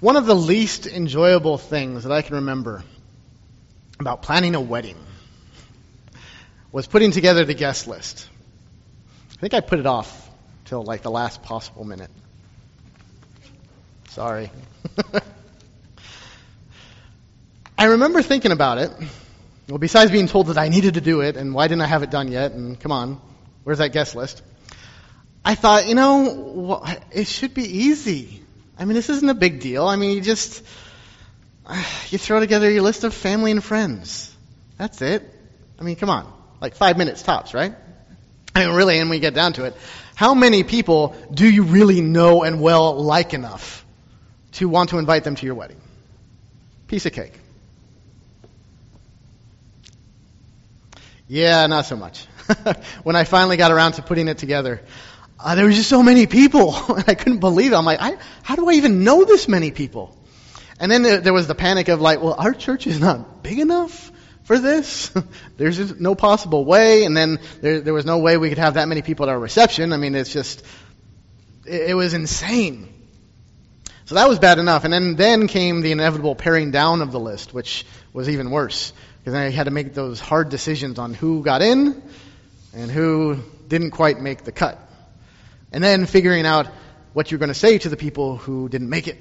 One of the least enjoyable things that I can remember about planning a wedding was putting together the guest list. I think I put it off till like the last possible minute. Sorry. I remember thinking about it. Well, besides being told that I needed to do it, and why didn't I have it done yet, and come on, where's that guest list? I thought, you know, it should be easy. I mean, this isn't a big deal. I mean, you just, you throw together your list of family and friends. That's it. I mean, come on. Like five minutes tops, right? I mean, really, and we get down to it, how many people do you really know and well like enough to want to invite them to your wedding? Piece of cake. Yeah, not so much. when I finally got around to putting it together, uh, there was just so many people. And I couldn't believe it. I'm like, I, how do I even know this many people? And then there, there was the panic of like, well, our church is not big enough for this. There's just no possible way. And then there, there was no way we could have that many people at our reception. I mean, it's just, it, it was insane. So that was bad enough. And then, then came the inevitable paring down of the list, which was even worse. Because I had to make those hard decisions on who got in and who didn't quite make the cut. And then figuring out what you're going to say to the people who didn't make it.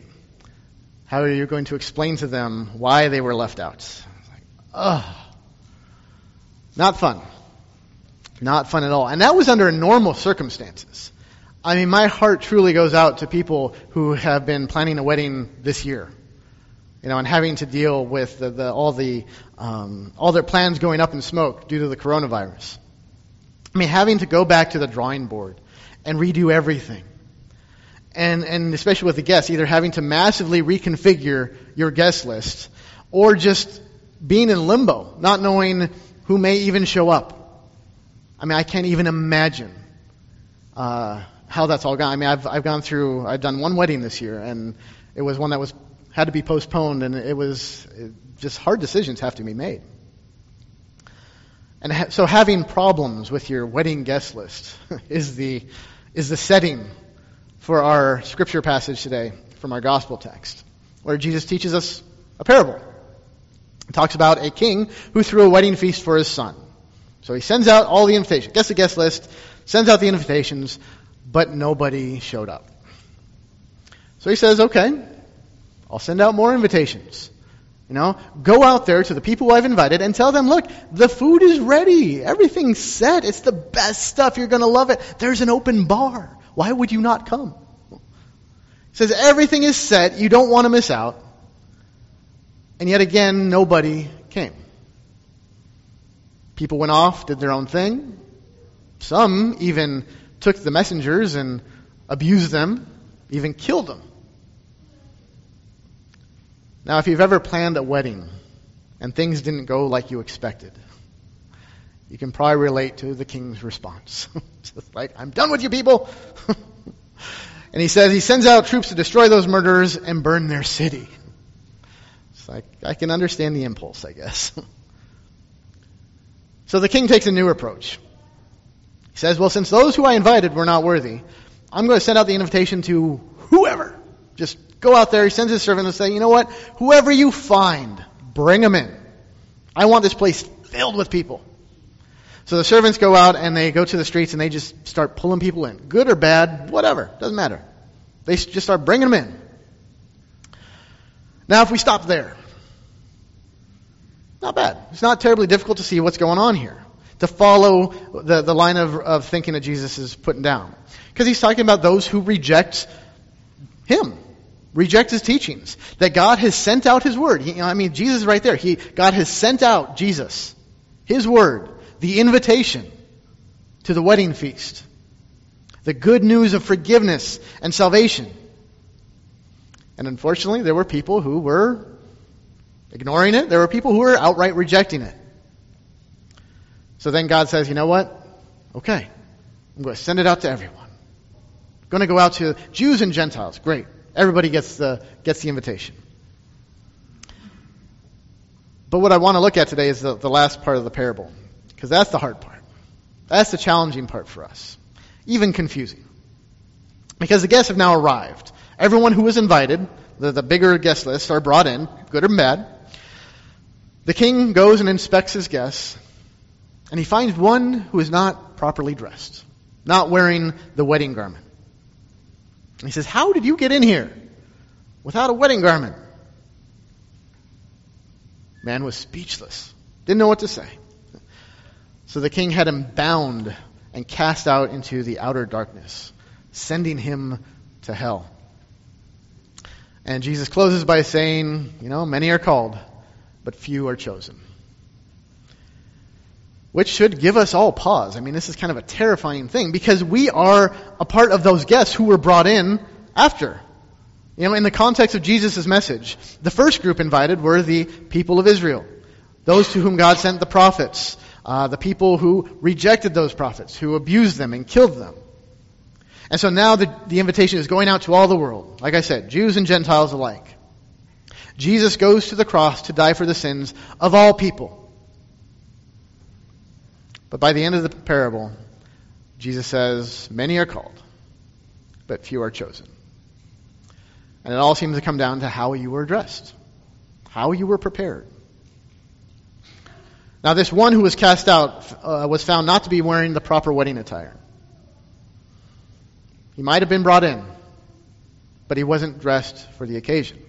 How you're going to explain to them why they were left out. Ugh. Not fun. Not fun at all. And that was under normal circumstances. I mean, my heart truly goes out to people who have been planning a wedding this year. You know, and having to deal with the, the, all the um, all their plans going up in smoke due to the coronavirus. I mean, having to go back to the drawing board and redo everything. And, and especially with the guests, either having to massively reconfigure your guest list or just being in limbo, not knowing who may even show up. I mean, I can't even imagine uh, how that's all gone. I mean, I've, I've gone through, I've done one wedding this year, and it was one that was had to be postponed, and it was just hard decisions have to be made. And ha- so having problems with your wedding guest list is the, is the setting for our scripture passage today from our gospel text, where Jesus teaches us a parable. He talks about a king who threw a wedding feast for his son. So he sends out all the invitations, gets the guest list, sends out the invitations, but nobody showed up. So he says, okay, I'll send out more invitations. You know, go out there to the people I've invited and tell them, look, the food is ready. Everything's set. It's the best stuff. You're going to love it. There's an open bar. Why would you not come? He says everything is set. You don't want to miss out. And yet again, nobody came. People went off, did their own thing. Some even took the messengers and abused them, even killed them. Now, if you've ever planned a wedding and things didn't go like you expected, you can probably relate to the king's response. Just like, I'm done with you people. and he says he sends out troops to destroy those murderers and burn their city. It's like, I can understand the impulse, I guess. so the king takes a new approach. He says, well, since those who I invited were not worthy, I'm going to send out the invitation to whoever. Just go out there. He sends his servant and say, you know what? Whoever you find, bring them in. I want this place filled with people. So the servants go out and they go to the streets and they just start pulling people in. Good or bad, whatever. Doesn't matter. They just start bringing them in. Now if we stop there, not bad. It's not terribly difficult to see what's going on here. To follow the, the line of, of thinking that Jesus is putting down. Because he's talking about those who reject him reject his teachings. That God has sent out his word. He, I mean, Jesus is right there. He, God has sent out Jesus, his word, the invitation to the wedding feast, the good news of forgiveness and salvation. And unfortunately, there were people who were ignoring it. There were people who were outright rejecting it. So then God says, you know what? Okay. I'm going to send it out to everyone. I'm going to go out to Jews and Gentiles. Great. Everybody gets the, gets the invitation. But what I want to look at today is the, the last part of the parable, because that's the hard part. That's the challenging part for us. Even confusing. Because the guests have now arrived. Everyone who was invited, the, the bigger guest lists are brought in, good or bad. The king goes and inspects his guests, and he finds one who is not properly dressed, not wearing the wedding garment. He says, How did you get in here without a wedding garment? Man was speechless, didn't know what to say. So the king had him bound and cast out into the outer darkness, sending him to hell. And Jesus closes by saying, You know, many are called, but few are chosen. Which should give us all pause. I mean, this is kind of a terrifying thing because we are a part of those guests who were brought in after. You know, in the context of Jesus' message, the first group invited were the people of Israel, those to whom God sent the prophets, uh, the people who rejected those prophets, who abused them and killed them. And so now the, the invitation is going out to all the world. Like I said, Jews and Gentiles alike. Jesus goes to the cross to die for the sins of all people. But by the end of the parable, Jesus says, Many are called, but few are chosen. And it all seems to come down to how you were dressed, how you were prepared. Now, this one who was cast out uh, was found not to be wearing the proper wedding attire. He might have been brought in, but he wasn't dressed for the occasion.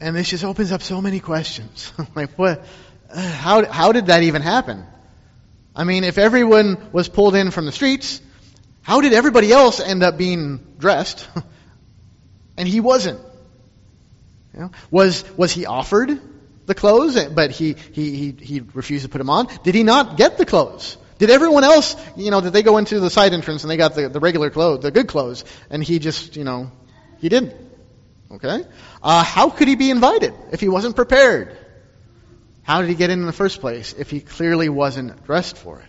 And this just opens up so many questions. like, what? How, how did that even happen? I mean, if everyone was pulled in from the streets, how did everybody else end up being dressed? and he wasn't. You know, was, was he offered the clothes, but he, he, he, he refused to put them on? Did he not get the clothes? Did everyone else, you know, did they go into the side entrance and they got the, the regular clothes, the good clothes, and he just, you know, he didn't? Okay? Uh, how could he be invited if he wasn't prepared? How did he get in in the first place if he clearly wasn't dressed for it?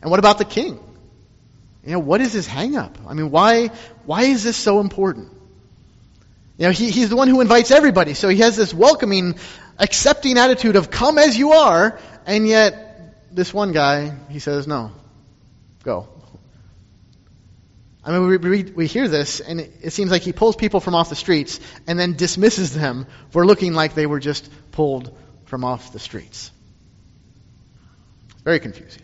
And what about the king? You know, what is his hangup? I mean, why, why is this so important? You know, he, he's the one who invites everybody, so he has this welcoming, accepting attitude of come as you are, and yet this one guy, he says, no, go. I mean, we, we, hear this, and it, it seems like he pulls people from off the streets and then dismisses them for looking like they were just pulled from off the streets. Very confusing.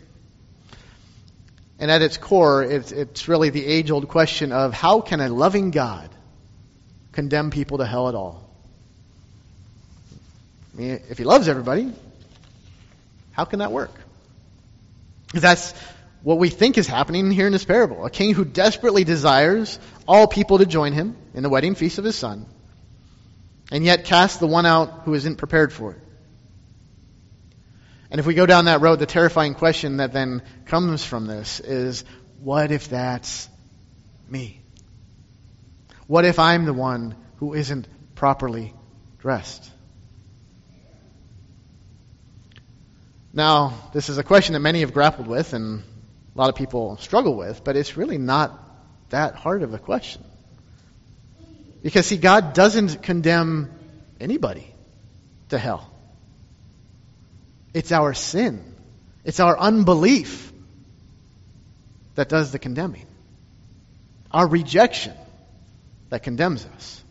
And at its core, it's, it's really the age old question of how can a loving God condemn people to hell at all? I mean, if he loves everybody, how can that work? That's what we think is happening here in this parable. A king who desperately desires all people to join him in the wedding feast of his son, and yet casts the one out who isn't prepared for it. And if we go down that road, the terrifying question that then comes from this is what if that's me? What if I'm the one who isn't properly dressed? Now, this is a question that many have grappled with, and a lot of people struggle with, but it's really not that hard of a question. Because, see, God doesn't condemn anybody to hell. It's our sin, it's our unbelief that does the condemning, our rejection that condemns us.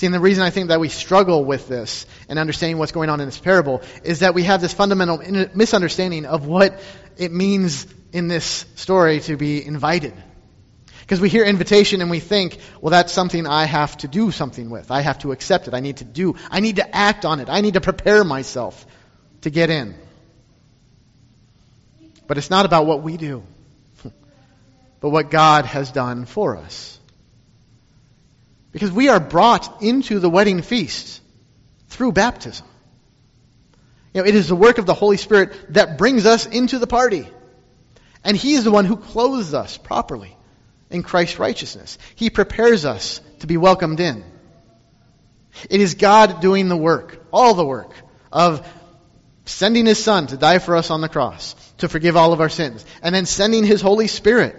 See, and the reason I think that we struggle with this and understanding what's going on in this parable is that we have this fundamental misunderstanding of what it means in this story to be invited. Because we hear invitation and we think, well, that's something I have to do something with. I have to accept it. I need to do. I need to act on it. I need to prepare myself to get in. But it's not about what we do, but what God has done for us. Because we are brought into the wedding feast through baptism. You know, it is the work of the Holy Spirit that brings us into the party. And He is the one who clothes us properly in Christ's righteousness. He prepares us to be welcomed in. It is God doing the work, all the work, of sending His Son to die for us on the cross, to forgive all of our sins, and then sending His Holy Spirit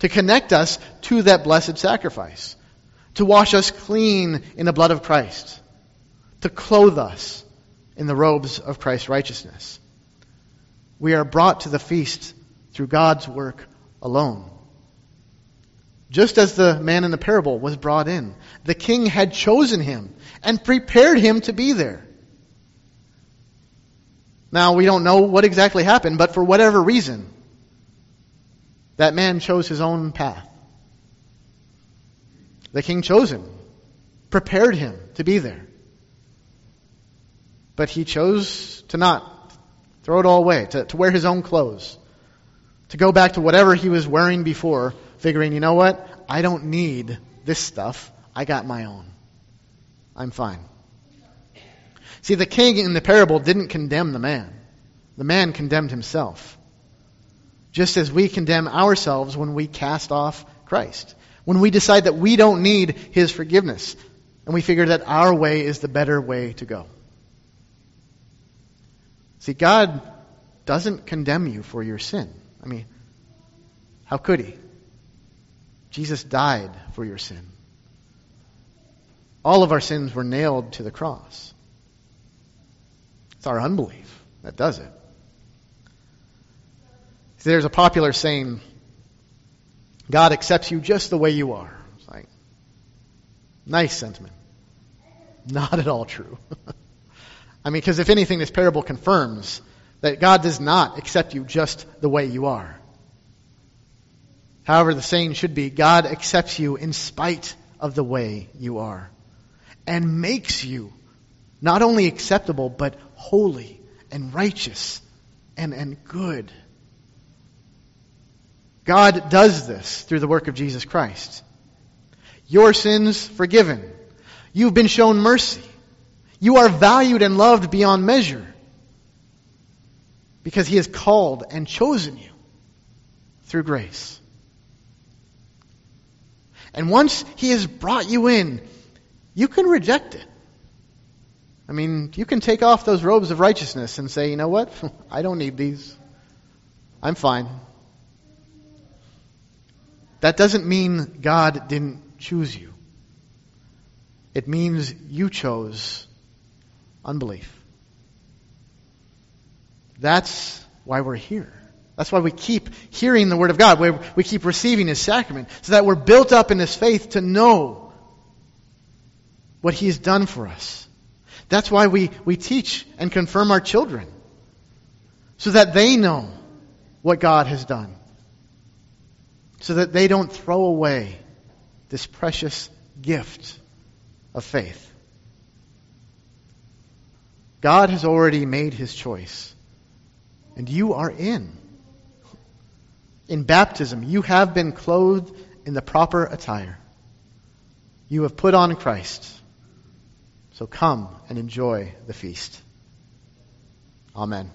to connect us to that blessed sacrifice, to wash us clean in the blood of Christ, to clothe us in the robes of Christ's righteousness. We are brought to the feast through God's work alone. just as the man in the parable was brought in. The king had chosen him and prepared him to be there. Now, we don't know what exactly happened, but for whatever reason, that man chose his own path. The king chose him, prepared him to be there. But he chose to not throw it all away, to, to wear his own clothes, to go back to whatever he was wearing before, figuring, you know what? I don't need this stuff. I got my own. I'm fine. See, the king in the parable didn't condemn the man. The man condemned himself. Just as we condemn ourselves when we cast off Christ. When we decide that we don't need his forgiveness. And we figure that our way is the better way to go. See, God doesn't condemn you for your sin. I mean, how could he? Jesus died for your sin. All of our sins were nailed to the cross. It's our unbelief that does it. There's a popular saying God accepts you just the way you are. It's like, nice sentiment. Not at all true. I mean, because if anything, this parable confirms that God does not accept you just the way you are. However, the saying should be God accepts you in spite of the way you are and makes you not only acceptable, but holy and righteous and, and good. God does this through the work of Jesus Christ. Your sins forgiven. You've been shown mercy. You are valued and loved beyond measure because He has called and chosen you through grace. And once He has brought you in, you can reject it. I mean, you can take off those robes of righteousness and say, you know what? I don't need these. I'm fine. That doesn't mean God didn't choose you. It means you chose unbelief. That's why we're here. That's why we keep hearing the Word of God. We keep receiving His sacrament. So that we're built up in His faith to know what He has done for us. That's why we, we teach and confirm our children. So that they know what God has done. So that they don't throw away this precious gift of faith. God has already made his choice. And you are in in baptism, you have been clothed in the proper attire. You have put on Christ. So come and enjoy the feast. Amen.